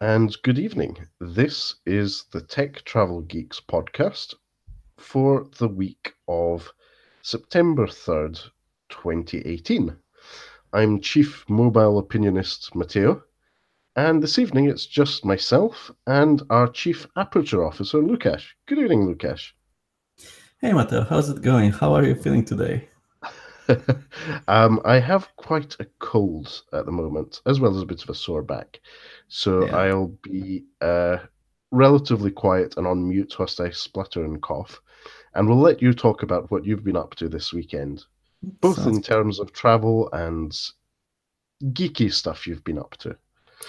and good evening. This is the Tech Travel Geeks podcast for the week of September 3rd, 2018. I'm Chief Mobile Opinionist Matteo, and this evening it's just myself and our Chief Aperture Officer, Lukasz. Good evening, Lukasz. Hey, Matteo, how's it going? How are you feeling today? um, I have quite a cold at the moment, as well as a bit of a sore back. So yeah. I'll be uh, relatively quiet and on mute whilst I splutter and cough. And we'll let you talk about what you've been up to this weekend, both Sounds in terms of travel and geeky stuff you've been up to.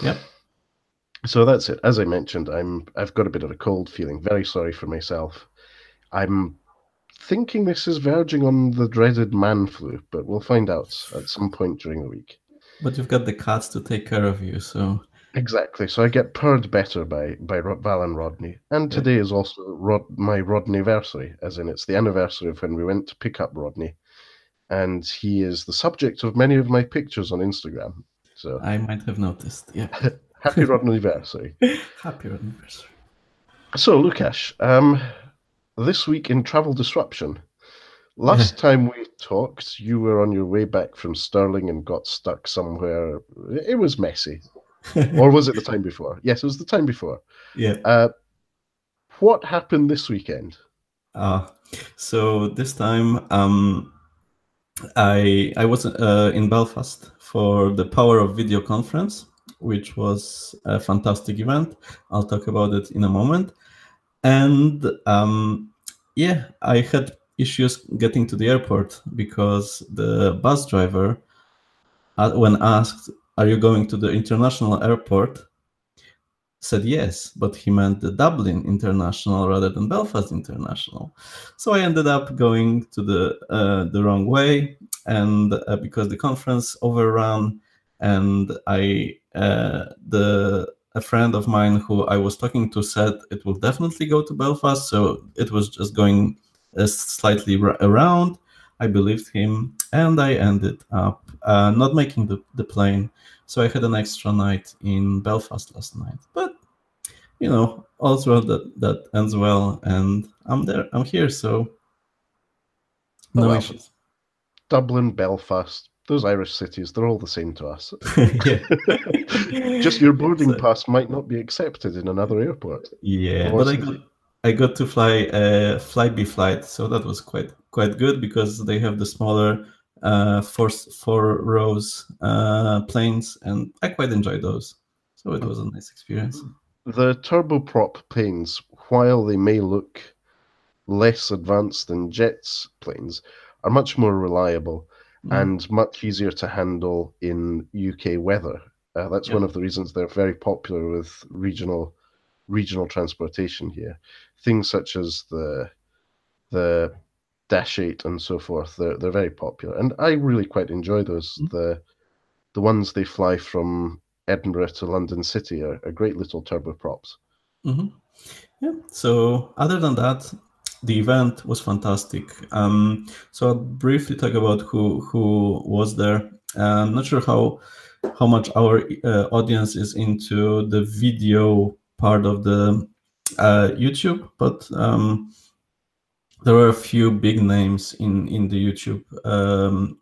Yep. So that's it. As I mentioned, I'm I've got a bit of a cold feeling. Very sorry for myself. I'm thinking this is verging on the dreaded man flu, but we'll find out at some point during the week. But you've got the cats to take care of you, so exactly. So I get purred better by by Val and Rodney, and today is also Rod my Rodney anniversary, as in it's the anniversary of when we went to pick up Rodney, and he is the subject of many of my pictures on Instagram. So I might have noticed. Yeah. Happy Rodney anniversary. Happy Rodney anniversary. So Lukasz, um, this week in travel disruption. Last time we talked, you were on your way back from Stirling and got stuck somewhere. It was messy. or was it the time before? Yes, it was the time before. Yeah. Uh, what happened this weekend? Uh, so this time um, I I was uh, in Belfast for the Power of Video conference, which was a fantastic event. I'll talk about it in a moment. And um, yeah, I had issues getting to the airport because the bus driver, uh, when asked, Are you going to the international airport? said yes, but he meant the Dublin International rather than Belfast International. So I ended up going to the uh, the wrong way, and uh, because the conference overran, and I uh, the a friend of mine who I was talking to said it will definitely go to Belfast. So it was just going uh, slightly around. I believed him, and I ended up uh, not making the, the plane. So I had an extra night in Belfast last night. But you know, also that that ends well, and I'm there. I'm here. So no oh, well. issues. Dublin, Belfast, those Irish cities, they're all the same to us. Just your boarding pass might not be accepted in another airport. Yeah, but I got, I got to fly a uh, Flybe flight, so that was quite quite good because they have the smaller uh, four four rows uh, planes, and I quite enjoyed those. So it was a nice experience. The turboprop planes, while they may look less advanced than jets planes, are much more reliable mm. and much easier to handle in UK weather. Uh, that's yep. one of the reasons they're very popular with regional regional transportation here. Things such as the the Dash Eight and so forth, they're they're very popular, and I really quite enjoy those. Mm. The the ones they fly from Edinburgh to London City are, are great little turboprops. Mm-hmm. Yeah. So other than that, the event was fantastic. Um, so I'll briefly talk about who who was there. I'm not sure how how much our uh, audience is into the video part of the uh, YouTube, but um, there were a few big names in in the YouTube um,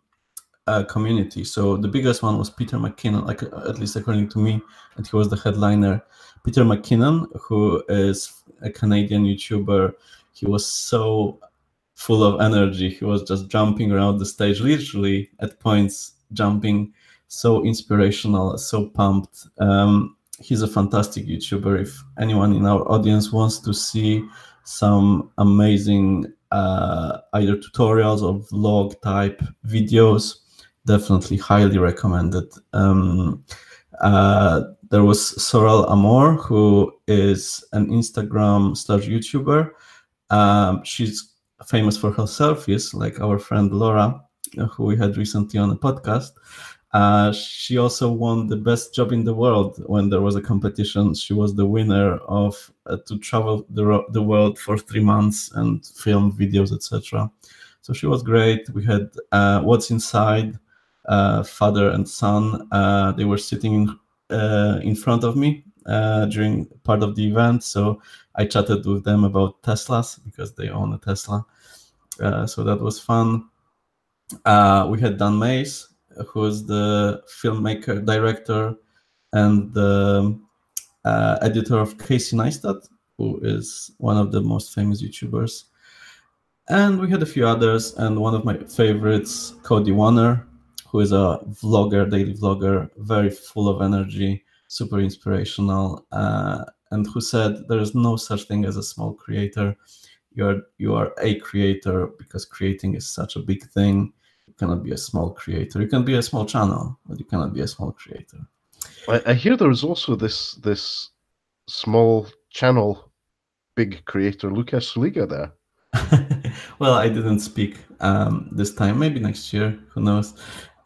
uh, community. So the biggest one was Peter McKinnon, like at least according to me, and he was the headliner. Peter McKinnon, who is a Canadian YouTuber he was so full of energy. He was just jumping around the stage, literally at points jumping, so inspirational, so pumped. Um, he's a fantastic YouTuber. If anyone in our audience wants to see some amazing uh, either tutorials or vlog type videos, definitely highly recommended. Um, uh, there was Sorelle Amore, who is an Instagram slash YouTuber um, she's famous for her selfies, like our friend Laura, who we had recently on a podcast. Uh, she also won the best job in the world when there was a competition. She was the winner of uh, to travel the, the world for three months and film videos, etc. So she was great. We had uh, What's Inside, uh, father and son. Uh, they were sitting in, uh, in front of me uh, during part of the event. So I chatted with them about Teslas because they own a Tesla. Uh, so that was fun. Uh, we had Dan Mace, who is the filmmaker, director, and the uh, editor of Casey Neistat, who is one of the most famous YouTubers. And we had a few others, and one of my favorites, Cody Wanner, who is a vlogger, daily vlogger, very full of energy, super inspirational, uh, and who said there is no such thing as a small creator. You are you are a creator because creating is such a big thing. You cannot be a small creator. You can be a small channel, but you cannot be a small creator. I, I hear there is also this this small channel, big creator Lukasz Suliga there. well, I didn't speak um, this time. Maybe next year. Who knows?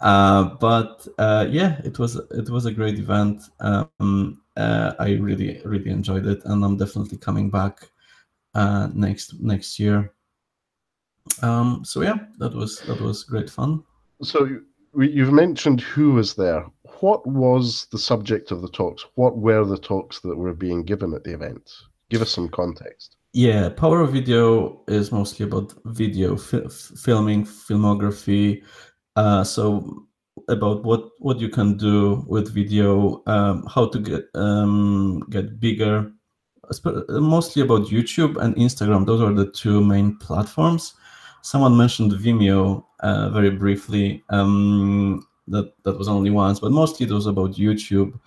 Uh, but uh, yeah, it was it was a great event. Um, uh, I really really enjoyed it, and I'm definitely coming back uh, next next year. Um, so yeah, that was that was great fun. So you've mentioned who was there. What was the subject of the talks? What were the talks that were being given at the event? Give us some context. Yeah, Power of Video is mostly about video, fi- filming, filmography. Uh, so about what what you can do with video, um, how to get um, get bigger. Mostly about YouTube and Instagram. Those are the two main platforms. Someone mentioned Vimeo uh, very briefly. Um, that that was only once, but mostly it was about YouTube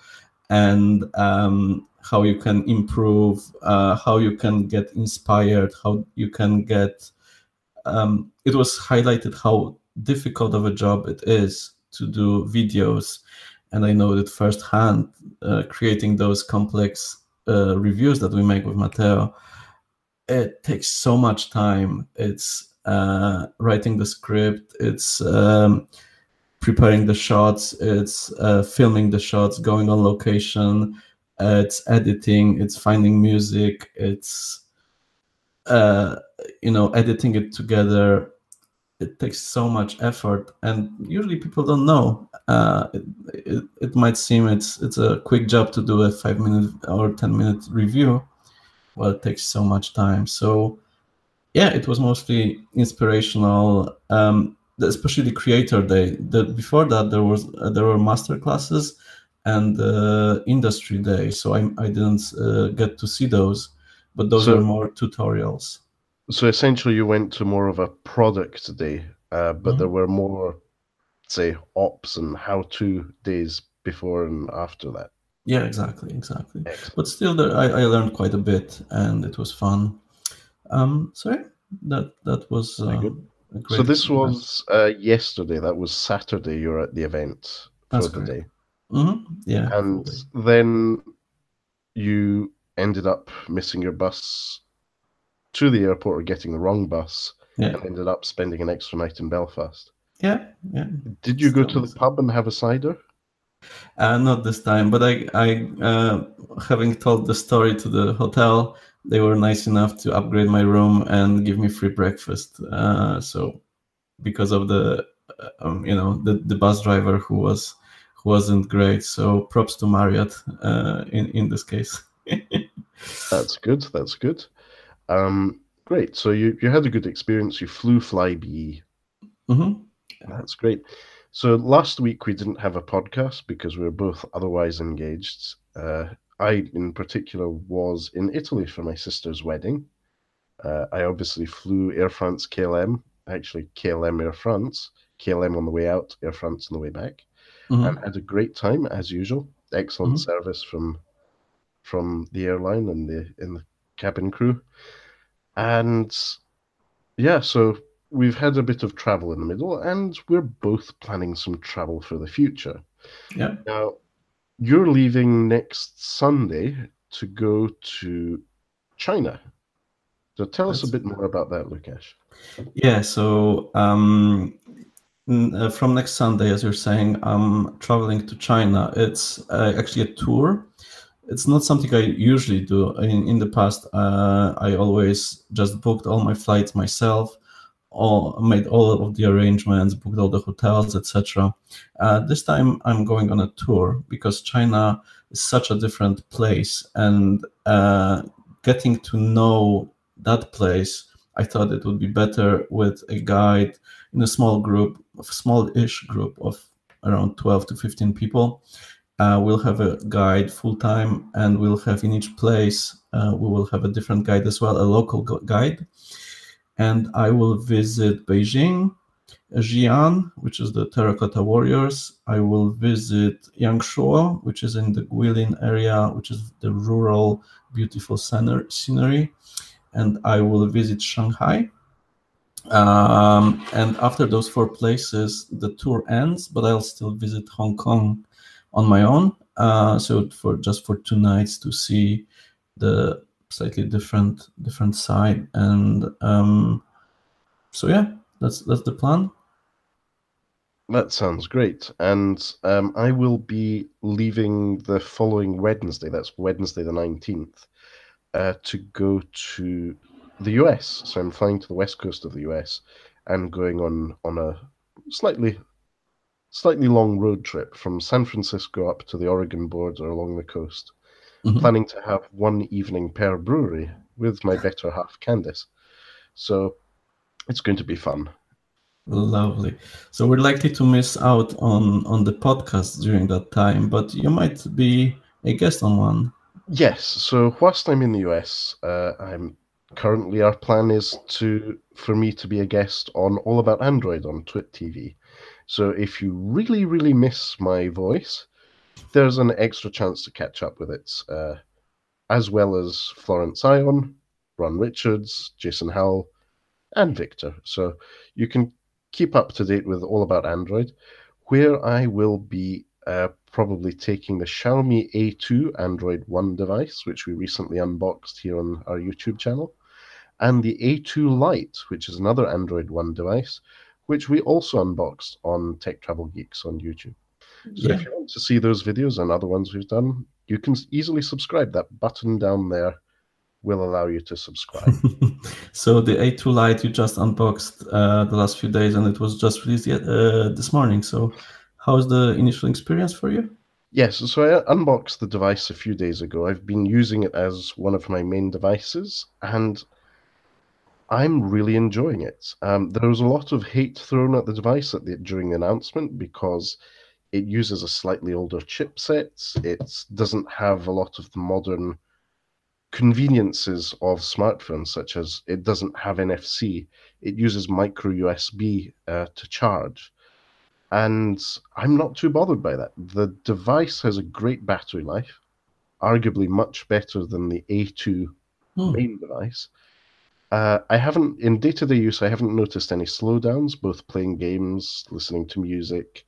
and um, how you can improve, uh, how you can get inspired, how you can get. Um, it was highlighted how difficult of a job it is to do videos, and I know that firsthand. Uh, creating those complex uh, reviews that we make with Matteo, it takes so much time. It's uh, writing the script. It's um, preparing the shots. It's uh, filming the shots, going on location. Uh, it's editing. It's finding music. It's uh, you know editing it together. It takes so much effort, and usually people don't know. Uh, it, it, it might seem it's it's a quick job to do a five minute or ten minute review. Well, it takes so much time. So yeah, it was mostly inspirational, um, especially the creator day. The, before that, there was uh, there were master classes and uh, industry day, so I, I didn't uh, get to see those, but those so, are more tutorials. So essentially, you went to more of a product day, uh, but mm-hmm. there were more, say, ops and how-to days before and after that. Yeah, exactly, exactly. Excellent. But still, there, I, I learned quite a bit, and it was fun. Um, sorry, that that was uh, so. This was uh, yesterday. That was Saturday. You're at the event for That's the day. Mm-hmm. Yeah, and then you ended up missing your bus to the airport or getting the wrong bus, yeah. and ended up spending an extra night in Belfast. Yeah, yeah. Did you Still go to the pub and have a cider? Uh, not this time, but I, I, uh, having told the story to the hotel, they were nice enough to upgrade my room and give me free breakfast. Uh, so because of the uh, um, you know the, the bus driver who was who wasn't great. So props to Marriott uh, in in this case. that's good. That's good. Um, great. So you you had a good experience. You flew Flybe. Mm-hmm. That's great. So last week we didn't have a podcast because we were both otherwise engaged. Uh, I, in particular, was in Italy for my sister's wedding. Uh, I obviously flew Air France KLM, actually KLM Air France, KLM on the way out, Air France on the way back, mm-hmm. and had a great time as usual. Excellent mm-hmm. service from from the airline and the in the cabin crew, and yeah, so we've had a bit of travel in the middle, and we're both planning some travel for the future. Yeah. Now, you're leaving next Sunday to go to China. So tell That's us a bit more about that, Lukasz. Yeah, so um, uh, from next Sunday, as you're saying, I'm traveling to China. It's uh, actually a tour. It's not something I usually do. In, in the past, uh, I always just booked all my flights myself all made all of the arrangements, booked all the hotels, etc. Uh, this time I'm going on a tour because China is such a different place, and uh, getting to know that place, I thought it would be better with a guide in a small group, a small-ish group of around 12 to 15 people. Uh, we'll have a guide full time, and we'll have in each place uh, we will have a different guide as well, a local guide and I will visit Beijing, Xi'an, which is the Terracotta Warriors. I will visit Yangshuo, which is in the Guilin area, which is the rural, beautiful scenery. And I will visit Shanghai. Um, and after those four places, the tour ends, but I'll still visit Hong Kong on my own. Uh, so for just for two nights to see the slightly different different side. And um so yeah that's that's the plan. That sounds great. And um i will be leaving the following wednesday that's wednesday the 19th uh, to go to the us so i'm flying to the west coast of the us and going on on a slightly slightly long road trip from san francisco up to the oregon border along the coast mm-hmm. planning to have one evening per brewery with my better half, Candice. So it's going to be fun. Lovely. So we're likely to miss out on on the podcast during that time, but you might be a guest on one. Yes. So whilst I'm in the US, uh, I'm currently our plan is to for me to be a guest on All About Android on Twit TV. So if you really really miss my voice, there's an extra chance to catch up with it, uh, as well as Florence Ion, Ron Richards, Jason Howell, and Victor. So you can keep up to date with all about Android, where I will be uh, probably taking the Xiaomi A2 Android One device, which we recently unboxed here on our YouTube channel, and the A2 Lite, which is another Android One device, which we also unboxed on Tech Travel Geeks on YouTube. So yeah. if you want to see those videos and other ones we've done, you can easily subscribe. That button down there will allow you to subscribe. so the A2 Lite you just unboxed uh, the last few days, and it was just released yet, uh, this morning. So how's the initial experience for you? Yes, so I unboxed the device a few days ago. I've been using it as one of my main devices, and I'm really enjoying it. Um, there was a lot of hate thrown at the device at the, during the announcement because it uses a slightly older chipset. It doesn't have a lot of the modern conveniences of smartphones, such as it doesn't have NFC. It uses micro USB uh, to charge. And I'm not too bothered by that. The device has a great battery life, arguably much better than the A2 hmm. main device. Uh, I haven't, in day to day use, I haven't noticed any slowdowns, both playing games, listening to music,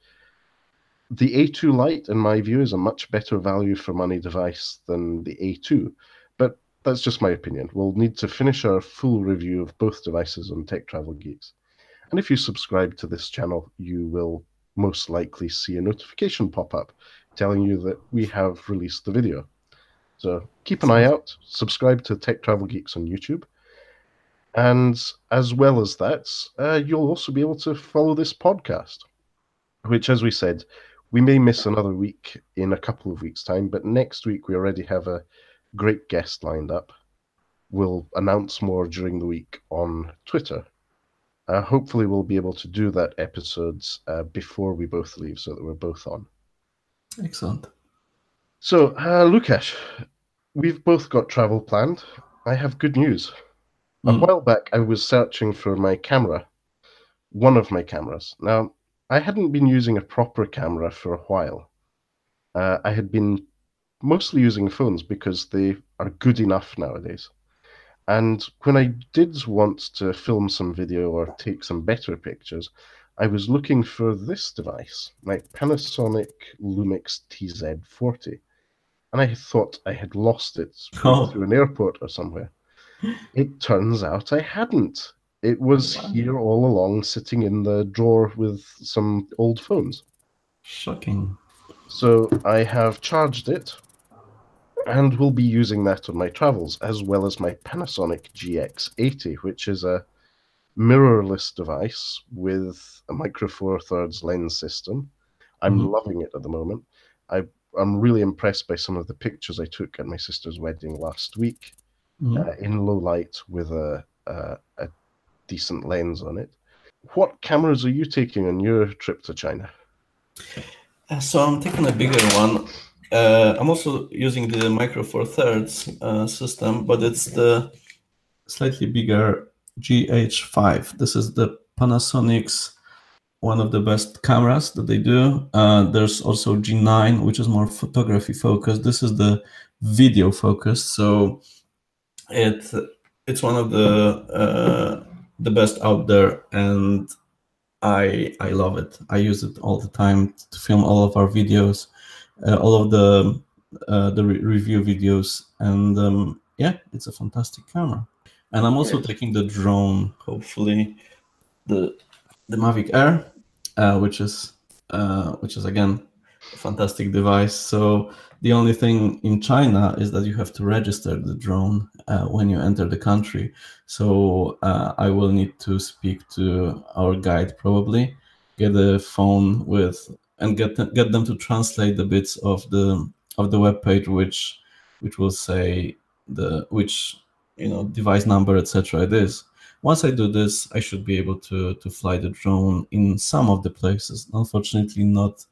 the A2 Lite, in my view, is a much better value for money device than the A2. But that's just my opinion. We'll need to finish our full review of both devices on Tech Travel Geeks. And if you subscribe to this channel, you will most likely see a notification pop up telling you that we have released the video. So keep an eye out, subscribe to Tech Travel Geeks on YouTube. And as well as that, uh, you'll also be able to follow this podcast, which, as we said, we may miss another week in a couple of weeks' time, but next week we already have a great guest lined up. We'll announce more during the week on Twitter. Uh, hopefully, we'll be able to do that episodes uh, before we both leave so that we're both on. Excellent. So, uh, Lukasz, we've both got travel planned. I have good news. Mm. A hmm. while back, I was searching for my camera, one of my cameras. Now, I hadn't been using a proper camera for a while. Uh, I had been mostly using phones because they are good enough nowadays. And when I did want to film some video or take some better pictures, I was looking for this device, my Panasonic Lumix TZ40. And I thought I had lost it oh. through an airport or somewhere. It turns out I hadn't. It was here all along, sitting in the drawer with some old phones. Shocking. So I have charged it and will be using that on my travels, as well as my Panasonic GX80, which is a mirrorless device with a micro four thirds lens system. I'm Mhm. loving it at the moment. I I'm really impressed by some of the pictures I took at my sister's wedding last week Mhm. uh, in low light with a, a a decent lens on it. What cameras are you taking on your trip to China? Uh, So I'm taking a bigger one. Uh, I'm also using the Micro Four Thirds uh, system, but it's the slightly bigger GH5. This is the Panasonic's one of the best cameras that they do. Uh, there's also G9, which is more photography focused. This is the video focused. So it it's one of the uh, the best out there, and I I love it. I use it all the time to film all of our videos, uh, all of the uh, the re- review videos, and um, yeah, it's a fantastic camera. And I'm also Yes. taking the drone, hopefully, the the Mavic Air, uh, which is uh, which is again fantastic device. So the only thing in China is that you have to register the drone uh, when you enter the country. So uh, I will need to speak to our guide probably, get a phone with and get them, get them to translate the bits of the of the web page which which will say the which you know device number etc. it is. Once I do this, I should be able to to fly the drone in some of the places. Unfortunately, not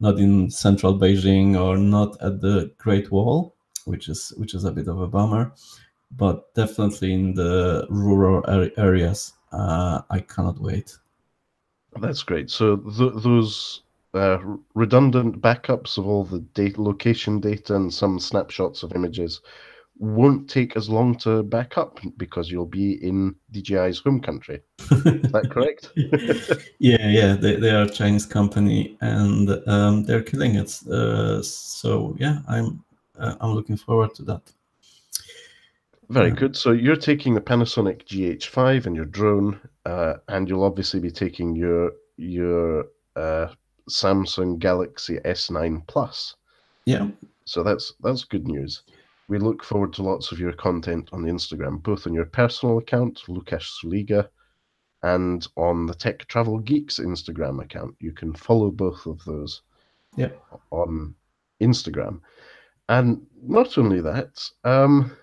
not in central Beijing or not at the Great Wall, which is which is a bit of a bummer. But definitely in the rural ar- areas, uh, I cannot wait. That's great. So th- those uh, redundant backups of all the data, location data, and some snapshots of images won't take as long to back up because you'll be in DJI's home country. Is that correct? yeah, yeah, they, they are a Chinese company and um, they're killing it. Uh, so yeah, I'm uh, I'm looking forward to that. Very Yeah. good. So you're taking the Panasonic GH5 and your drone, uh, and you'll obviously be taking your your uh, Samsung Galaxy S9 Plus. Yeah, So that's that's good news. We look forward to lots of your content on the Instagram, both on your personal account, Lukasz Suliga, and on the Tech Travel Geeks Instagram account. You can follow both of those Yeah. on Instagram. And not only that, um,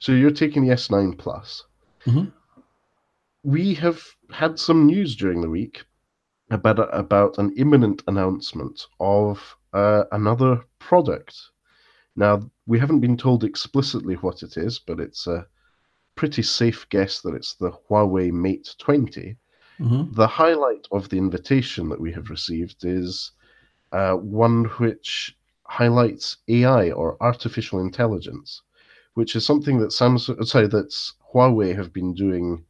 so you're taking the S9 Plus. Mhm. We have had some news during the week about about an imminent announcement of uh, another product. Now we haven't been told explicitly what it is, but it's a pretty safe guess that it's the Huawei Mate 20. hmm The highlight of the invitation that we have received is uh, one which highlights AI or artificial intelligence, which is something that Samsung, sorry, that Huawei have been doing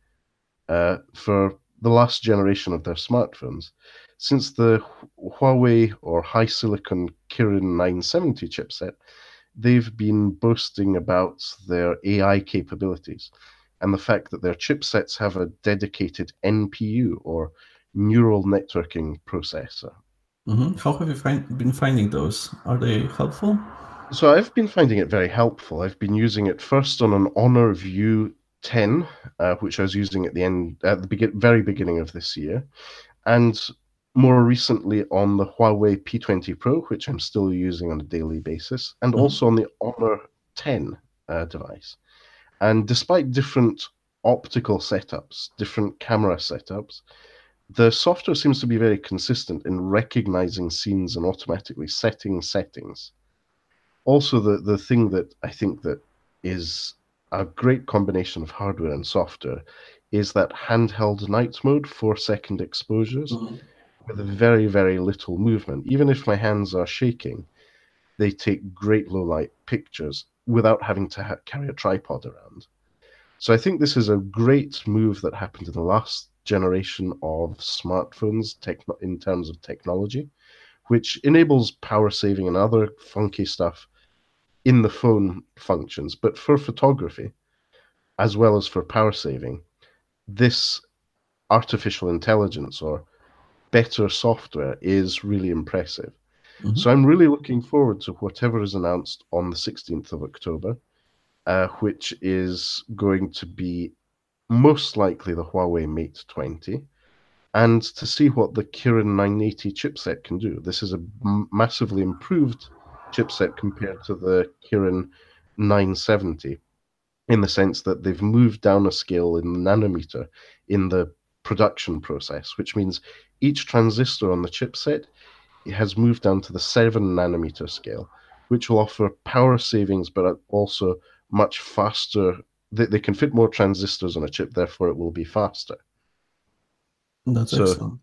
uh, for the last generation of their smartphones. Since the Huawei or HiSilicon Kirin 970 chipset, they've been boasting about their AI capabilities and the fact that their chipsets have a dedicated NPU or neural networking processor. hmm How have you find, been finding those? Are they helpful? So I've been finding it very helpful. I've been using it first on an Honor View 10, uh, which I was using at the end, at the begin, very beginning of this year, and more recently on the Huawei P20 Pro, which I'm still using on a daily basis, and Mhm. also on the Honor 10 uh, device. And despite different optical setups, different camera setups, the software seems to be very consistent in recognizing scenes and automatically setting settings. Also, the, the thing that I think that is a great combination of hardware and software is that handheld night mode, four second exposures with very, very little movement. Even if my hands are shaking, they take great low light pictures without having to ha- carry a tripod around. So I think this is a great move that happened in the last generation of smartphones in terms of technology, which enables power saving and other funky stuff in the phone functions. But for photography, as well as for power saving, this artificial intelligence or better software is really impressive. Mhm. So I'm really looking forward to whatever is announced on the 16th of October, uh, which is going to be most likely the Huawei Mate 20, and to see what the Kirin 980 chipset can do. This is a m- massively improved chipset compared to the Kirin 970 in the sense that they've moved down a scale in the nanometer in the production process, which means each transistor on the chipset has moved down to the 7 nanometer scale, which will offer power savings but also much faster. They, they can fit more transistors on a chip, therefore, it will be faster. That's so excellent.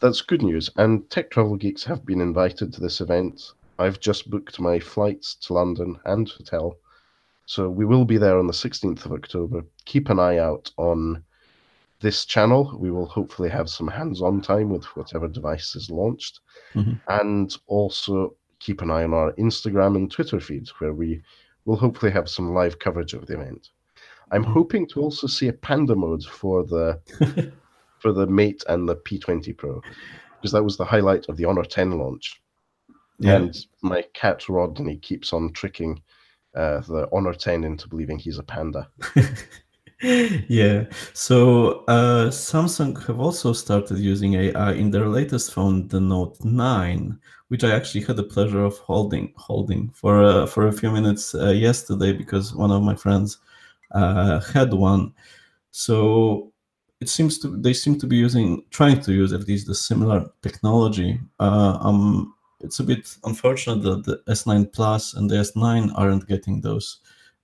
That's good news. And Tech Travel Geeks have been invited to this event. I've just booked my flights to London and hotel. So we will be there on the 16th of October. Keep an eye out on this channel. We will hopefully have some hands on time with whatever device is launched. Mm-hmm. And also keep an eye on our Instagram and Twitter feeds where we will hopefully have some live coverage of the event. I'm mm-hmm. hoping to also see a panda mode for the for the Mate and the P20 Pro because that was the highlight of the Honor 10 launch. Yeah. And my cat Rodney keeps on tricking uh, the Honor 10 into believing he's a panda. yeah. So uh, Samsung have also started using AI in their latest phone, the Note 9, which I actually had the pleasure of holding holding for uh, for a few minutes uh, yesterday because one of my friends uh, had one. So it seems to they seem to be using trying to use at least the similar technology. Uh, um, it's a bit unfortunate that the S9 Plus and the S9 aren't getting those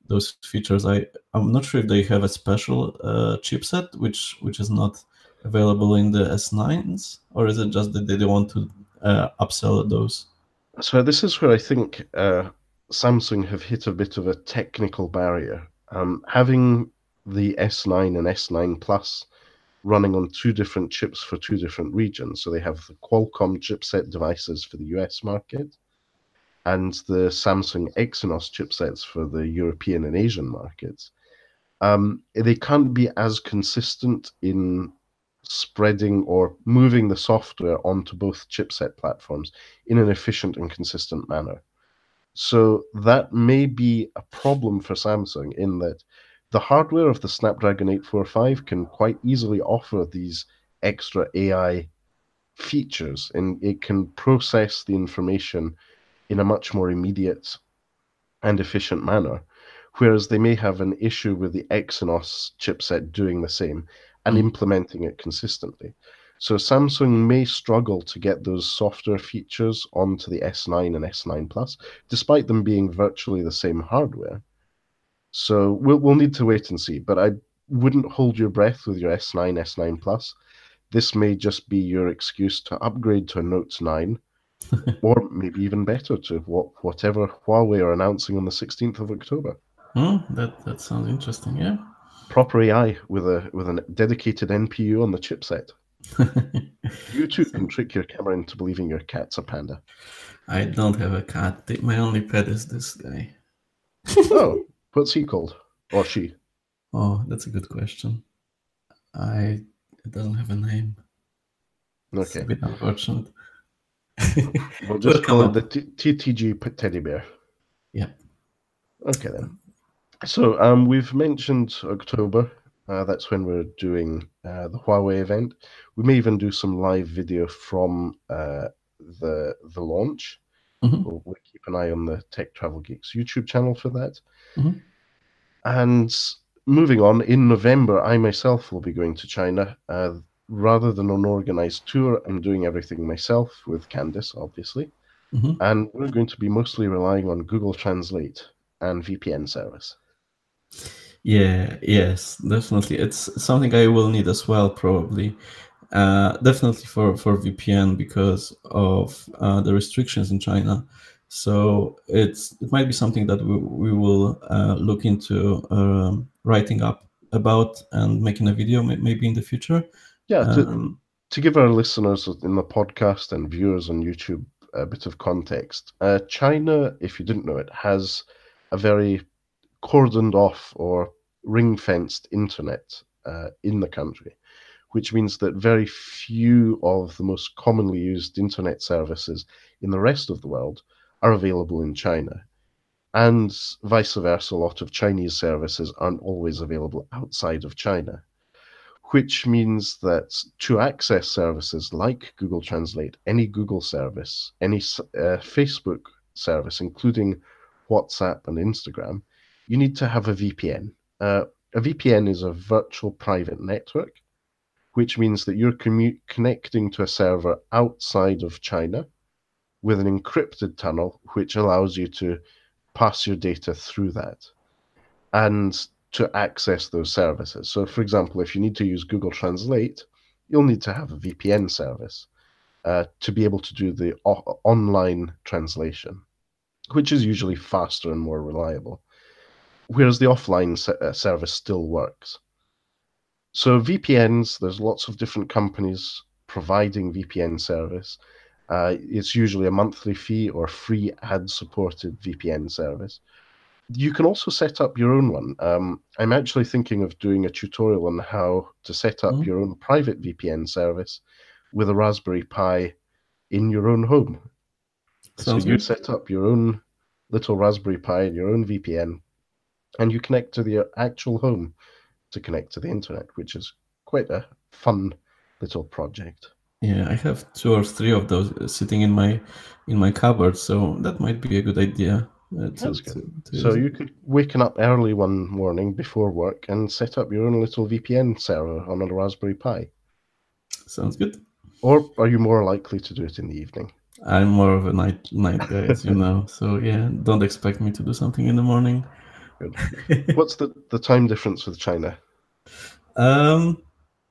those features. I I'm not sure if they have a special uh, chipset which which is not available in the S9s, or is it just that they don't want to uh, upsell those? So this is where I think uh, Samsung have hit a bit of a technical barrier. Um, having the S9 and S9 Plus running on two different chips for two different regions. So they have the Qualcomm chipset devices for the US market and the Samsung Exynos chipsets for the European and Asian markets. Um, they can't be as consistent in spreading or moving the software onto both chipset platforms in an efficient and consistent manner. So that may be a problem for Samsung in that the hardware of the Snapdragon 845 can quite easily offer these extra AI features and it can process the information in a much more immediate and efficient manner. Whereas they may have an issue with the Exynos chipset doing the same and mm. implementing it consistently. So Samsung may struggle to get those software features onto the S9 and S9 Plus, despite them being virtually the same hardware. So we'll we'll need to wait and see. But I wouldn't hold your breath with your S9, S9 Plus. This may just be your excuse to upgrade to a Note 9, or maybe even better to what whatever Huawei are announcing on the 16th of October. Hmm, that that sounds interesting. Yeah. Proper AI with a with a dedicated NPU on the chipset. you too can trick your camera into believing your cat's a panda. I don't have a cat. My only pet is this guy. oh, What's he called? Or she? Oh, that's a good question. I it doesn't have a name. Okay. It's a bit unfortunate. we'll just we'll call it the TTG teddy bear. Yeah. Okay then. So um, we've mentioned October. Uh, that's when we're doing uh, the Huawei event. We may even do some live video from uh, the the launch. Mm-hmm. We'll, we'll, keep an eye on the Tech Travel Geeks YouTube channel for that. Mm-hmm. And moving on, in November, I myself will be going to China. Rather than an organized tour, I'm doing everything myself with Candice, obviously. Mm-hmm. And we're going to be mostly relying on Google Translate and VPN service. Yeah, yes, definitely. It's something I will need as well, probably. Uh, definitely for, for VPN because of uh, the restrictions in China. So it's it might be something that we, we will uh, look into um, writing up about and making a video maybe in the future. Yeah, to, um, to give our listeners in the podcast and viewers on YouTube a bit of context, uh, China, if you didn't know it, has a very cordoned off or ring fenced internet uh, in the country, which means that very few of the most commonly used internet services in the rest of the world are available in China. And vice versa, a lot of Chinese services aren't always available outside of China. Which means that to access services like Google Translate, any Google service, any uh, Facebook service, including WhatsApp and Instagram, you need to have a VPN. Uh, a VPN is a virtual private network, which means that you're commu- connecting to a server outside of China with an encrypted tunnel, which allows you to pass your data through that and to access those services. So, for example, if you need to use Google Translate, you'll need to have a VPN service uh, to be able to do the o- online translation, which is usually faster and more reliable whereas the offline uh, service still works. So VPNs, there's lots of different companies providing VPN service. Uh, it's usually a monthly fee or free ad-supported VPN service. You can also set up your own one. Um, I'm actually thinking of doing a tutorial on how to set up mm. your own private VPN service with a Raspberry Pi in your own home. Sounds so you good. set up your own little Raspberry Pi and your own VPN and you connect to the actual home to connect to the internet, which is quite a fun little project. Yeah, I have two or three of those sitting in my in my cupboard, so that might be a good idea. To, That's good. To, to so you could waken up early one morning before work and set up your own little VPN server on a Raspberry Pi. Sounds good. Or are you more likely to do it in the evening? I'm more of a night night guy, as you know. So yeah, don't expect me to do something in the morning. Good. What's the, the time difference with China? Um,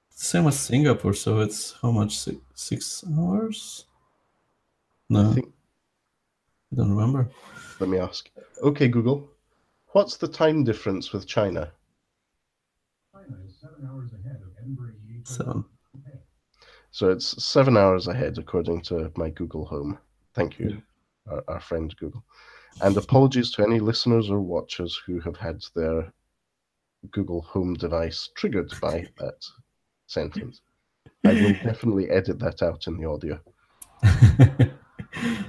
same as Singapore. So it's how much? Six, six hours? No, I, think... I don't remember. Let me ask. Okay, Google. What's the time difference with China? China is seven hours ahead of Edinburgh. Seven. So it's seven hours ahead, according to my Google Home. Thank you, yeah. our, our friend Google. And apologies to any listeners or watchers who have had their Google Home device triggered by that sentence. I will definitely edit that out in the audio.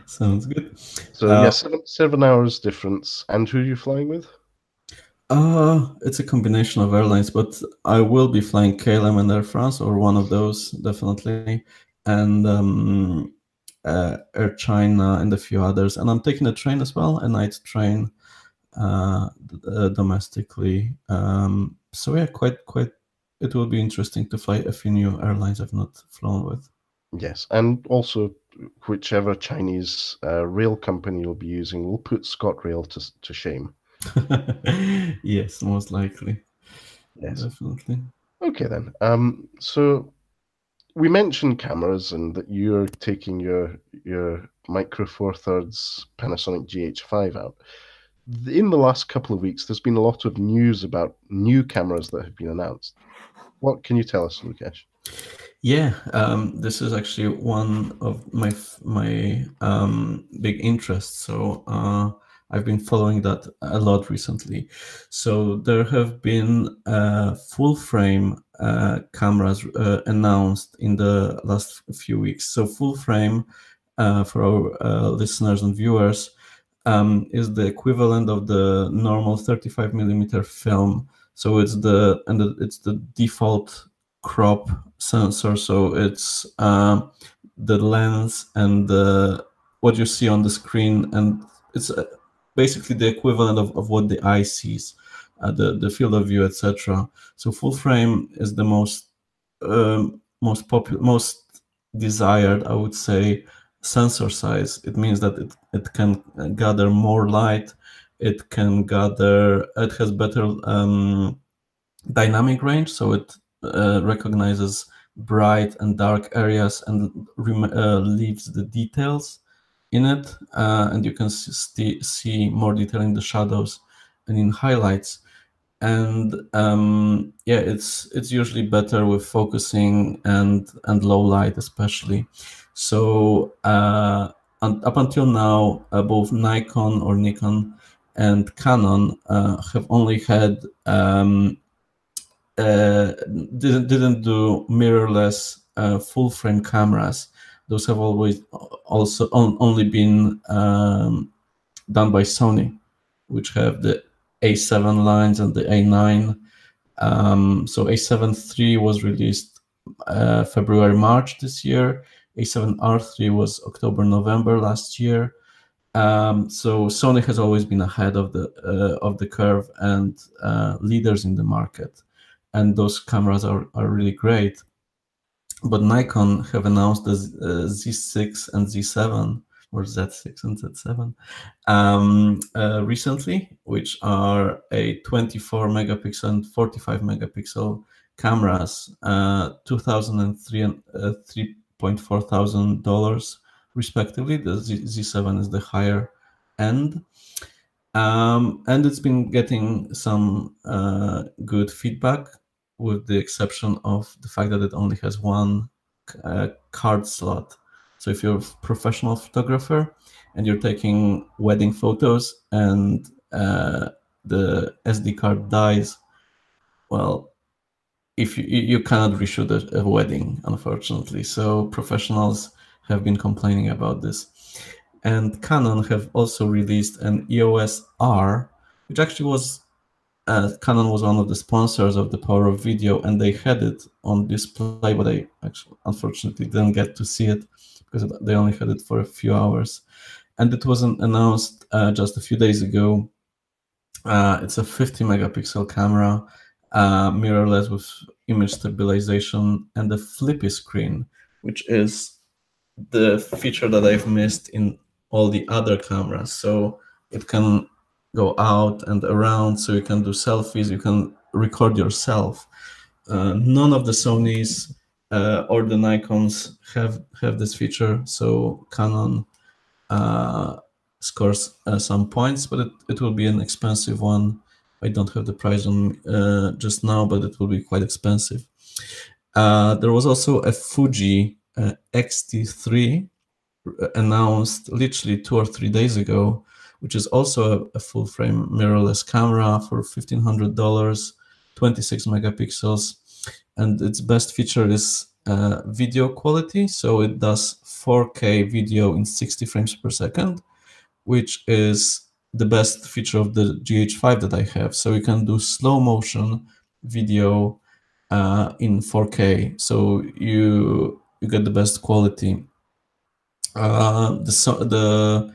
Sounds good. So uh, yeah, seven, seven hours difference. And who are you flying with? Uh, it's a combination of airlines, but I will be flying KLM and Air France or one of those definitely. And um, uh, Air China, and a few others. And I'm taking a train as well, a night train uh, uh, domestically. Um, so yeah, quite quite. It will be interesting to fly a few new airlines I've not flown with. Yes, and also whichever Chinese uh, rail company you'll be using will put ScotRail to to shame. yes, most likely. Yes, definitely. Okay then. Um, so we mentioned cameras and that you're taking your your micro four thirds Panasonic GH5 out. In the last couple of weeks, there's been a lot of news about new cameras that have been announced. What can you tell us, Lukasz? Yeah, um, this is actually one of my my um, big interests. So uh, I've been following that a lot recently. So there have been uh, full frame uh, cameras uh, announced in the last few weeks. So full frame uh, for our uh, listeners and viewers um, is the equivalent of the normal 35 millimeter film. So it's the and it's the default crop sensor. So it's uh, the lens and the what you see on the screen, and it's basically the equivalent of, of what the eye sees, uh, the the field of view, etc. So full frame is the most um, most popular, most desired, I would say, sensor size. It means that it, it can gather more light. It can gather. It has better um, dynamic range, so it uh, recognizes bright and dark areas and uh, leaves the details in it, uh, and you can see, more detail in the shadows and in highlights. And um, yeah, it's it's usually better with focusing and and low light especially. So uh, up until now, uh, both Nikon or Nikon and Canon uh, have only had um, didn't didn't do mirrorless uh, full frame cameras those have always also on, only been um, done by Sony, which have the A7 lines and the A9 Um, so A7 III was released uh, February March this year. A7R3 was October November last year. Um, so Sony has always been ahead of the uh, of the curve and uh, leaders in the market, and those cameras are, are really great. But Nikon have announced the uh, Z6 and Z7 or Z6 and Z7 um, uh, recently, which are a 24 megapixel and 45 megapixel cameras, uh, 2003 and uh, 3.4 thousand dollars respectively. The Z- 7 is the higher end. Um, and it's been getting some uh, good feedback, with the exception of the fact that it only has one uh, card slot. So if you're a professional photographer and you're taking wedding photos and uh, the SD card dies, well, if you you cannot reshoot a, a wedding, unfortunately. So professionals have been complaining about this. And Canon have also released an EOS R, which actually was uh, Canon was one of the sponsors of the Power of Video, and they had it on display, but I actually unfortunately didn't get to see it because they only had it for a few hours. And it wasn't announced uh, just a few days ago. Uh, it's a 50 megapixel camera, uh, mirrorless with image stabilization, and a flippy screen, which is the feature that I've missed in all the other cameras. So it can go out and around, so you can do selfies, you can record yourself. Uh, none of the Sony's uh, or the Nikon's have have this feature, so Canon uh, scores uh, some points, but it, it will be an expensive one. I don't have the price on uh, just now, but it will be quite expensive. Uh, there was also a Fuji uh, X-T3 announced literally two or three days ago, which is also a, a full frame mirrorless camera for $1,500, 26 megapixels. And its best feature is uh, video quality. So it does 4K video in 60 frames per second, which is the best feature of the GH5 that I have. So you can do slow motion video uh, in 4K. So you you get the best quality. Uh, the the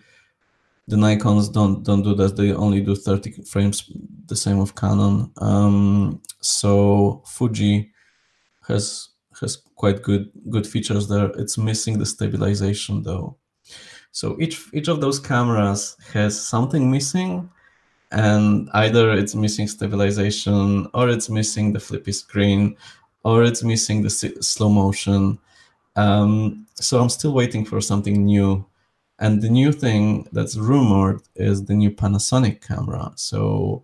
the Nikon's don't don't do that. They only do 30 frames. The same of Canon. Um, so Fuji has has quite good good features there. It's missing the stabilization though. So each each of those cameras has something missing, and either it's missing stabilization, or it's missing the flippy screen, or it's missing the slow motion. Um, so I'm still waiting for something new. And the new thing that's rumored is the new Panasonic camera. So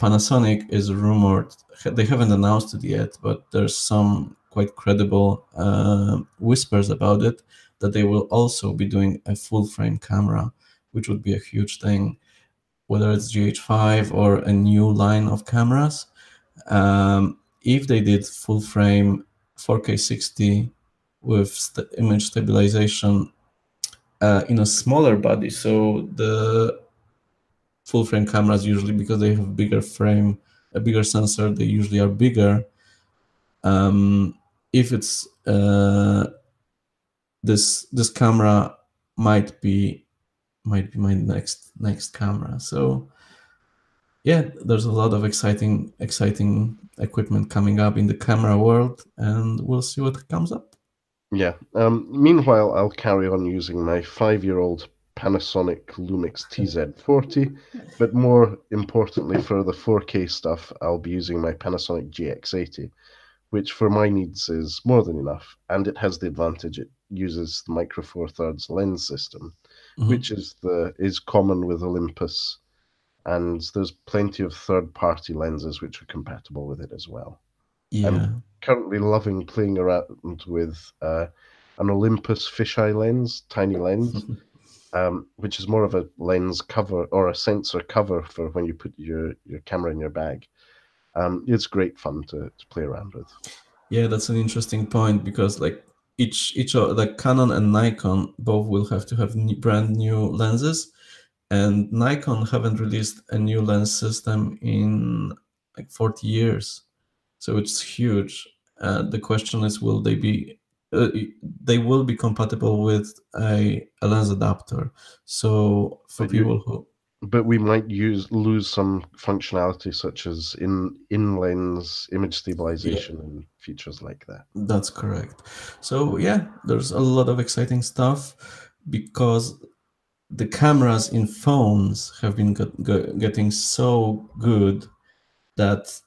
Panasonic is rumored, they haven't announced it yet, but there's some quite credible uh, whispers about it that they will also be doing a full frame camera, which would be a huge thing, whether it's GH5 or a new line of cameras. Um, if they did full frame 4K 60 with st- image stabilization uh, in a smaller body. So the full frame cameras usually because they have bigger frame, a bigger sensor, they usually are bigger. Um, if it's uh, this this camera might be might be my next next camera. So yeah, there's a lot of exciting exciting equipment coming up in the camera world, and we'll see what comes up. Yeah. Um, meanwhile, I'll carry on using my five-year-old Panasonic Lumix TZ40, but more importantly for the 4K stuff, I'll be using my Panasonic GX80, which for my needs is more than enough, and it has the advantage it uses the Micro Four Thirds lens system, mm-hmm. which is the is common with Olympus, and there's plenty of third-party lenses which are compatible with it as well. Yeah. I'm currently loving playing around with uh, an Olympus fisheye lens, tiny lens, um, which is more of a lens cover or a sensor cover for when you put your, your camera in your bag. Um, it's great fun to, to play around with. Yeah, that's an interesting point because like each each of like Canon and Nikon both will have to have new, brand new lenses, and Nikon haven't released a new lens system in like 40 years. So it's huge. Uh, the question is, will they be? Uh, they will be compatible with a, a lens adapter. So for But you- people who but we might use lose some functionality such as in in lens image stabilization and features like that. That's correct. So yeah, there's a lot of exciting stuff because the cameras in phones have been get, get- getting so good that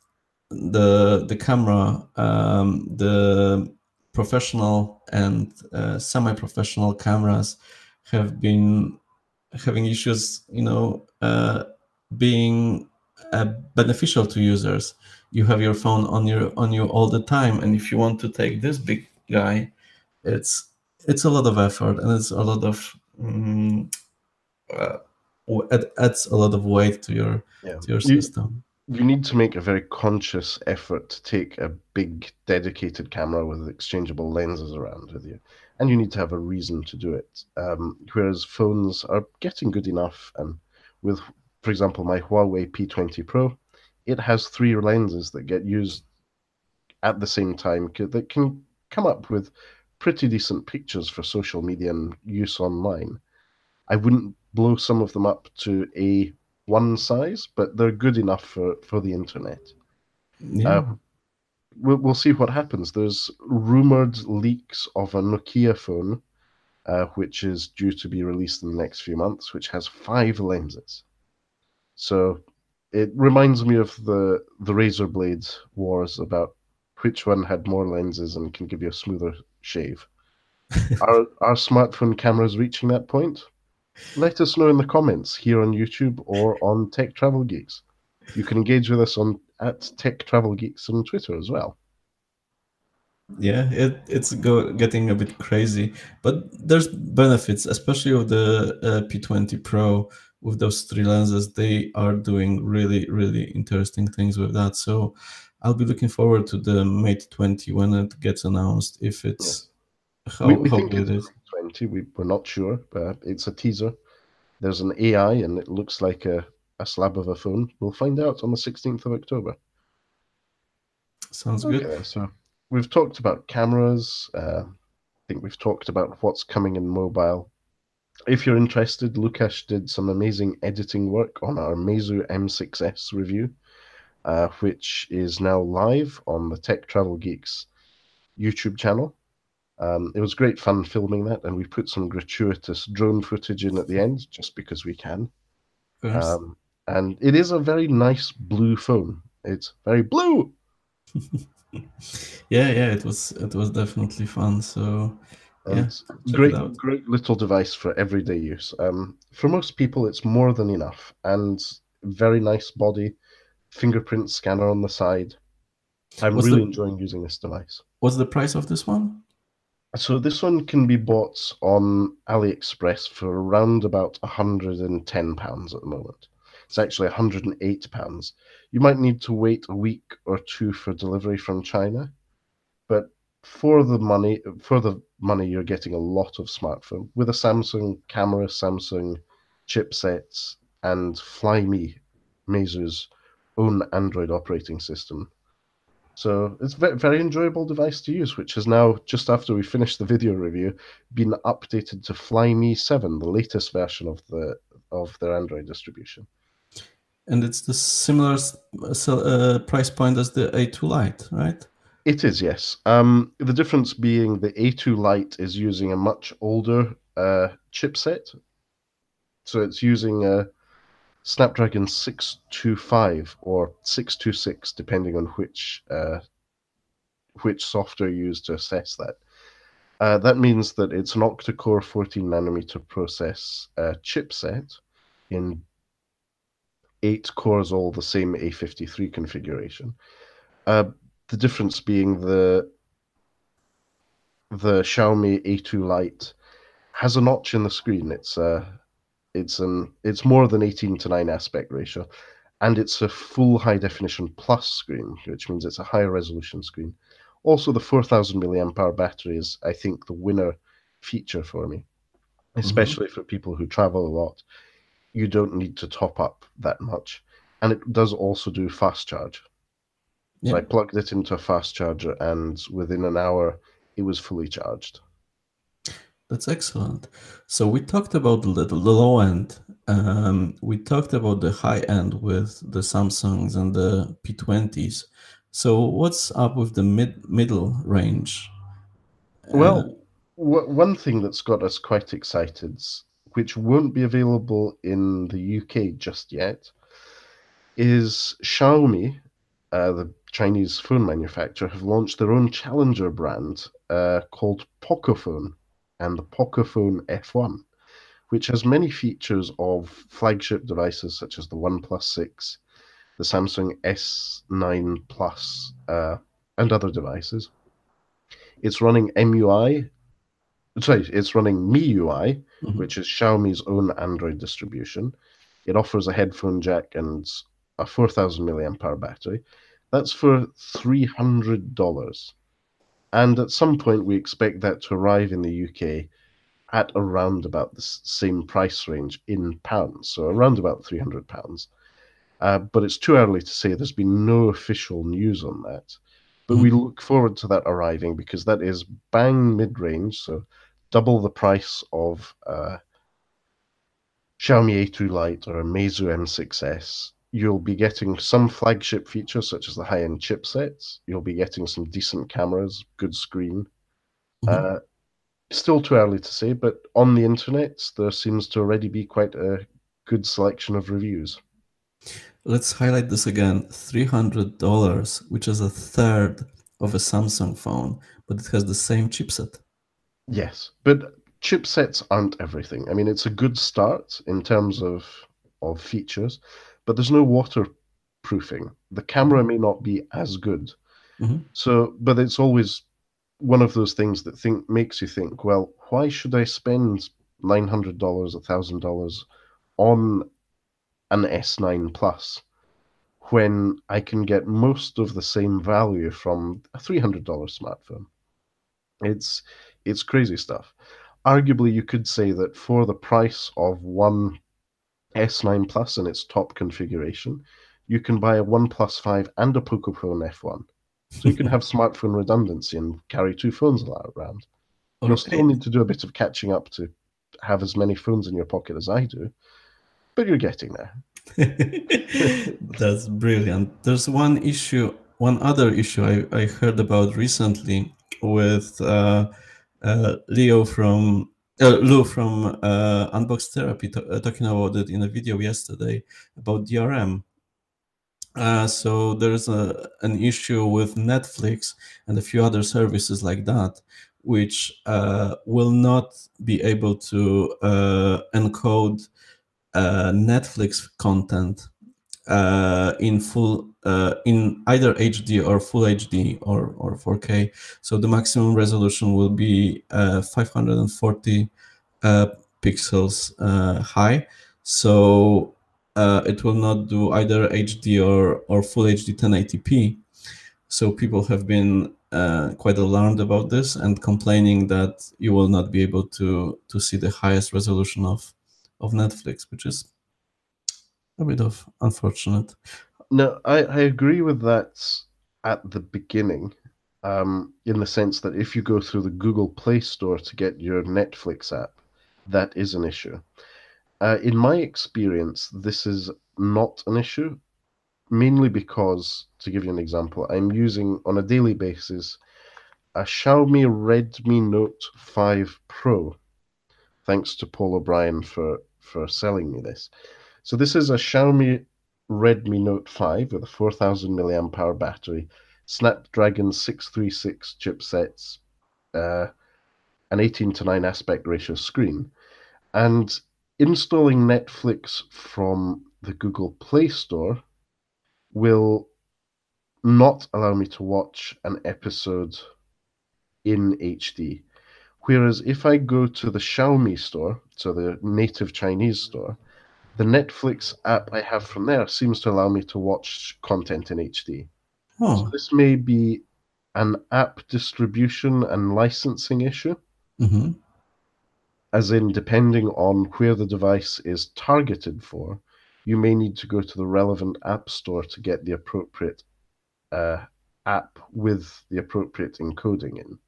the the camera, um, the professional and uh, semi-professional cameras have been having issues, you know, uh, being uh, beneficial to users you have your phone on your on you all the time and if you want to take this big guy it's it's a lot of effort and it's a lot of um, uh, it adds a lot of weight to your Yeah. to your You- system you need to make a very conscious effort to take a big dedicated camera with exchangeable lenses around with you and you need to have a reason to do it. Um, whereas phones are getting good enough and with for example my huawei p20 pro it has three lenses that get used at the same time that can come up with pretty decent pictures for social media and use online. I wouldn't blow some of them up to a one size, but they're good enough for, for the internet. yeah Uh, We'll, we'll see what happens. There's rumored leaks of a Nokia phone, uh, which is due to be released in the next few months, which has five lenses. So it reminds me of the the razor blades wars about which one had more lenses and can give you a smoother shave. are are smartphone cameras reaching that point? Let us know in the comments here on YouTube or on Tech Travel Geeks. You can engage with us on at Tech Travel Geeks on Twitter as well. yeah it, it's go, getting a bit crazy but there's benefits especially with the uh, p20 pro with those three lenses they are doing really really interesting things with that so i'll be looking forward to the mate 20 when it gets announced if it's how, we we how think it's it is 20. We, we're not sure, but it's a teaser. There's an AI and it looks like a, a slab of a phone. We'll find out on the 16th of October. sounds good so we've talked about cameras. Uh, I think we've talked about what's coming in mobile. If you're interested, Lukasz did some amazing editing work on our Meizu M6S review, uh, which is now live on the Tech Travel Geeks YouTube channel. Um, it was great fun filming that, and we put some gratuitous drone footage in at the end just because we can. Um, and it is a very nice blue phone. It's very blue. yeah yeah it was it was definitely fun so Yeah, great, great little device for everyday use. Um, for most people, it's more than enough, and very nice body, fingerprint scanner on the side. I'm What's really the- enjoying using this device. what's the price of this one So this one can be bought on AliExpress for around about 110 pounds at the moment. It's actually 108 pounds. You might need to wait a week or two for delivery from China, but for the money, for the money, you're getting a lot of smartphone with a Samsung camera, Samsung chipsets, and Flyme, Meizu's own Android operating system. So it's a very, enjoyable device to use, which has now, just after we finished the video review, been updated to Flyme 7, the latest version of the of their Android distribution. and it's the similar uh, price point as the a2 lite right It is, yes. Um, the difference being the A2 Lite is using a much older uh, chipset. So it's using a Snapdragon 625 or 626, depending on which uh, which software you use to assess that. Uh, that means that it's an octa-core 14 nanometer process uh, chipset in eight cores, all the same A53 configuration. Uh, the difference being the the Xiaomi A2 Lite has a notch in the screen. It's uh it's an it's more than 18 to 9 aspect ratio and it's a full high definition plus screen, which means it's a higher resolution screen. Also the 4000 milliamp hour battery is I think the winner feature for me, mm-hmm. especially for people who travel a lot. You don't need to top up that much and it does also do fast charge. So I plugged it into a fast charger, and within an hour, it was fully charged. That's excellent. So we talked about the, the low end. Um, we talked about the high end with the Samsungs and the P20s. So what's up with the mid middle range? Well, w- one thing that's got us quite excited, which won't be available in the UK just yet, is Xiaomi, uh, the Chinese phone manufacturer, have launched their own challenger brand uh, called Pocophone and the Pocophone F1, which has many features of flagship devices such as the OnePlus 6, the Samsung S9 Plus, uh, and other devices. It's running MUI, sorry, it's running MIUI, Mhm. which is Xiaomi's own Android distribution. It offers a headphone jack and a 4,000 milliamp hour battery. That's for $300. And at some point, we expect that to arrive in the UK at around about the same price range in pounds, so around about 300 pounds. Uh, but it's too early to say. There's been no official news on that. But we look forward to that arriving because that is bang mid range, so double the price of uh, Xiaomi A2 Lite or a Meizu M6S. You'll be getting some flagship features such as the high end chipsets. You'll be getting some decent cameras, good screen. Mhm. Uh, still too early to say, but on the internet, there seems to already be quite a good selection of reviews. Let's highlight this again. $300, which is a third of a Samsung phone, but it has the same chipset. Yes, but chipsets aren't everything. I mean, it's a good start in terms of of features, but there's no waterproofing. The camera may not be as good. Mhm. So, but it's always one of those things that think makes you think, well, why should I spend nine hundred dollars, a thousand dollars on an S9 Plus when I can get most of the same value from a three hundred dollar smartphone? It's it's crazy stuff. Arguably, you could say that for the price of one S9 Plus in its top configuration, you can buy a OnePlus 5 and a Pocophone F1. So you can have smartphone redundancy and carry two phones around. You'll still need to do a bit of catching up to have as many phones in your pocket as I do, but you're getting there. That's brilliant. There's one issue, one other issue I, I heard about recently with uh, uh, Leo from uh, Lew from uh, Unbox Therapy uh, talking about it in a video yesterday about DRM. Uh, so there's a, an issue with Netflix and a few other services like that, which uh, will not be able to uh, encode uh, Netflix content in full uh, in either HD or Full HD or or 4K. So the maximum resolution will be uh, 540 uh, pixels uh, high. So uh, it will not do either HD or or Full HD 1080p. So people have been uh, quite alarmed about this and complaining that you will not be able to to see the highest resolution of of Netflix, which is a bit of unfortunate. No, I, I agree with that at the beginning, um, in the sense that if you go through the Google Play Store to get your Netflix app, that is an issue. Uh, in my experience, this is not an issue, mainly because, to give you an example, I'm using on a daily basis a Xiaomi Redmi Note 5 Pro. Thanks to Paul O'Brien for, for selling me this. So this is a Xiaomi Redmi Note 5 with a 4000 milliamp hour battery, Snapdragon 636 chipsets, uh, an 18 to 9 aspect ratio screen. And installing Netflix from the Google Play Store will not allow me to watch an episode in HD. Whereas if I go to the Xiaomi store, so the native Chinese store, the Netflix app I have from there seems to allow me to watch content in HD. So Oh, this may be an app distribution and licensing issue, mhm. as in, depending on where the device is targeted for, you may need to go to the relevant app store to get the appropriate uh, app with the appropriate encoding in.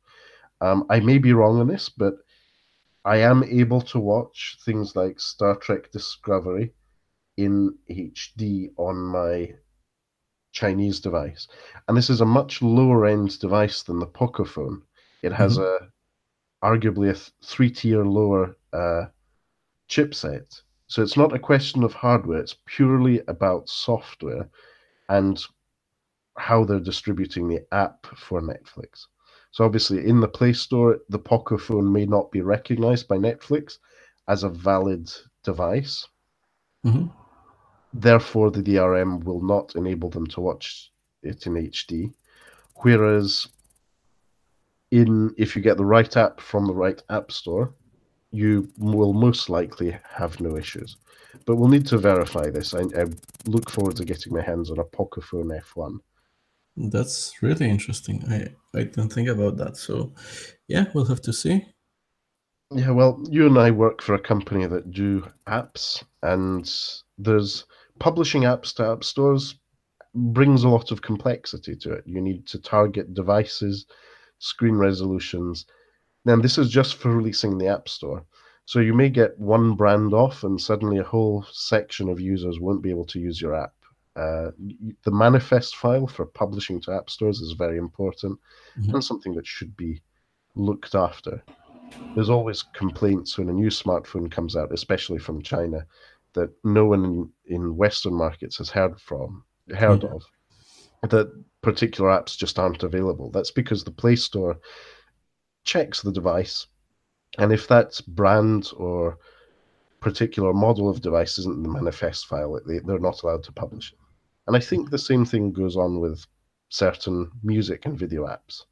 Um, I may be wrong on this, but I am able to watch things like Star Trek Discovery in HD on my Chinese device. And this is a much lower end device than the Pocophone. It has mm-hmm. a arguably a th- three tier lower uh, chipset. So it's not a question of hardware, it's purely about software and how they're distributing the app for Netflix. So obviously, in the Play Store, the Poco phone may not be recognized by Netflix as a valid device. Mm-hmm. Therefore, the DRM will not enable them to watch it in HD. Whereas, in if you get the right app from the right app store, you will most likely have no issues. But we'll need to verify this. I, I look forward to getting my hands on a Pocophone F1. That's really interesting. I, I didn't think about that. So, yeah, we'll have to see. Yeah, well, you and I work for a company that do apps, and there's publishing apps to app stores brings a lot of complexity to it. You need to target devices, screen resolutions. Then this is just for releasing the app store. So you may get one brand off, and suddenly a whole section of users won't be able to use your app. Uh, the manifest file for publishing to app stores is very important mm-hmm. and something that should be looked after. There's always complaints when a new smartphone comes out, especially from China, that no one in, Western markets has heard from, heard mm-hmm. of, that particular apps just aren't available. That's because the Play Store checks the device, and if that brand or particular model of device isn't in the manifest file, they, they're not allowed to publish it. And I think the same thing goes on with certain music and video apps.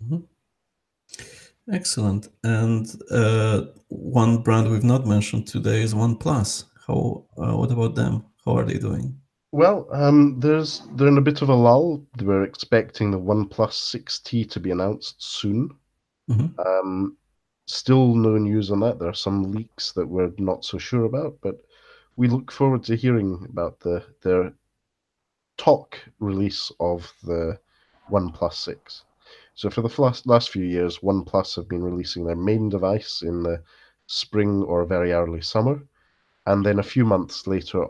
Mm-hmm. Excellent. And uh, one brand we've not mentioned today is OnePlus. How? Uh, what about them? How are they doing? Well, um, there's they're in a bit of a lull. We're expecting the OnePlus 6T to be announced soon. Mm-hmm. Um, still no news on that. There are some leaks that we're not so sure about, but we look forward to hearing about the their talk release of the OnePlus 6. So for the last, last few years, OnePlus have been releasing their main device in the spring or very early summer, and then a few months later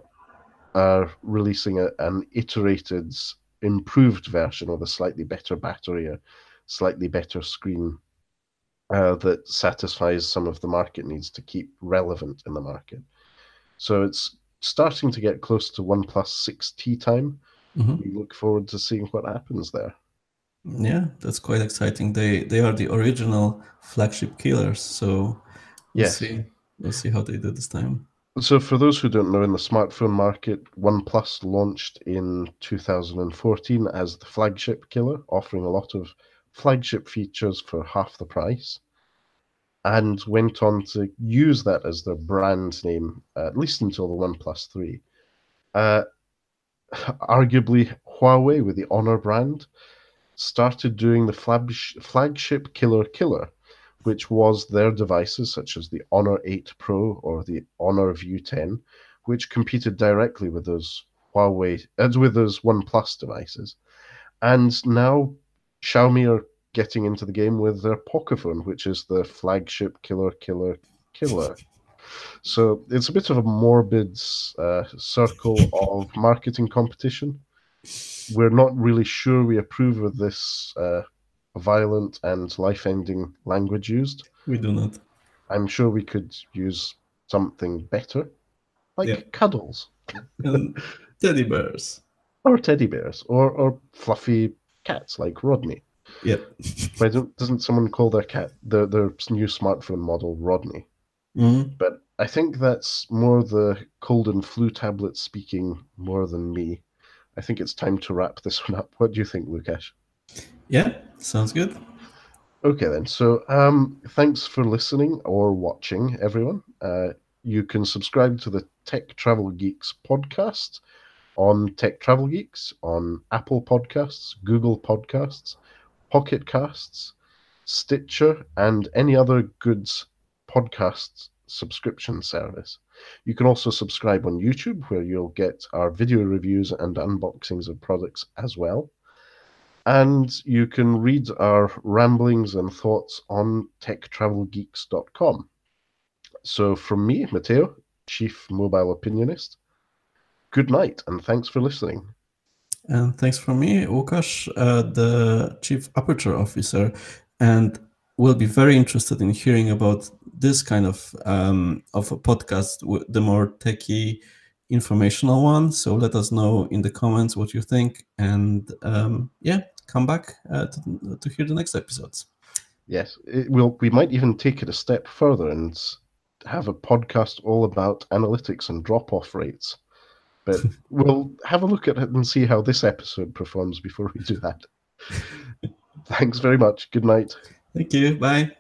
are releasing a, an iterated, improved version with a slightly better battery, a slightly better screen uh, that satisfies some of the market needs to keep relevant in the market. So it's starting to get close to OnePlus 6T time, Mm-hmm. We look forward to seeing what happens there. Yeah, that's quite exciting. They they are the original flagship killers, so we'll yes. see we'll see how they do this time. So, for those who don't know, in the smartphone market, OnePlus launched in 2014 as the flagship killer, offering a lot of flagship features for half the price, and went on to use that as their brand name, at least until the OnePlus 3. Uh, arguably Huawei with the Honor brand started doing the flagship Killer Killer, which was their devices such as the Honor 8 Pro or the Honor View 10, which competed directly with those Huawei as uh, with those OnePlus devices. And now Xiaomi are getting into the game with their Pocophone, which is the flagship Killer Killer Killer. So it's a bit of a morbid uh, circle of marketing competition. We're not really sure we approve of this uh, violent and life ending language used. We do not. I'm sure we could use something better, like yeah. cuddles. And teddy bears. Or teddy bears, or, or fluffy cats like Rodney. Yep. Why don't, doesn't someone call their cat, their, their new smartphone model Rodney? Mm-hmm. But I think that's more the cold and flu tablet speaking more than me. I think it's time to wrap this one up. What do you think, Lukasz? Yeah, sounds good. Okay, then. So, um, thanks for listening or watching, everyone. Uh, you can subscribe to the Tech Travel Geeks podcast on Tech Travel Geeks, on Apple Podcasts, Google Podcasts, Pocket Casts, Stitcher, and any other goods podcasts subscription service. You can also subscribe on YouTube, where you'll get our video reviews and unboxings of products as well. and you can read our ramblings and thoughts on techtravelgeeks.com. So, from me, Matteo, Chief Mobile Opinionist, good night and thanks for listening. And thanks from me, Łukasz, uh, the Chief Aperture Officer. And we'll be very interested in hearing about this kind of um, of a podcast, the more techy, informational one. So let us know in the comments what you think, and um, yeah, come back uh, to, to hear the next episodes. Yes, it will. We might even take it a step further and have a podcast all about analytics and drop-off rates. But we'll have a look at it and see how this episode performs before we do that. Thanks very much. Good night. Thank you. Bye.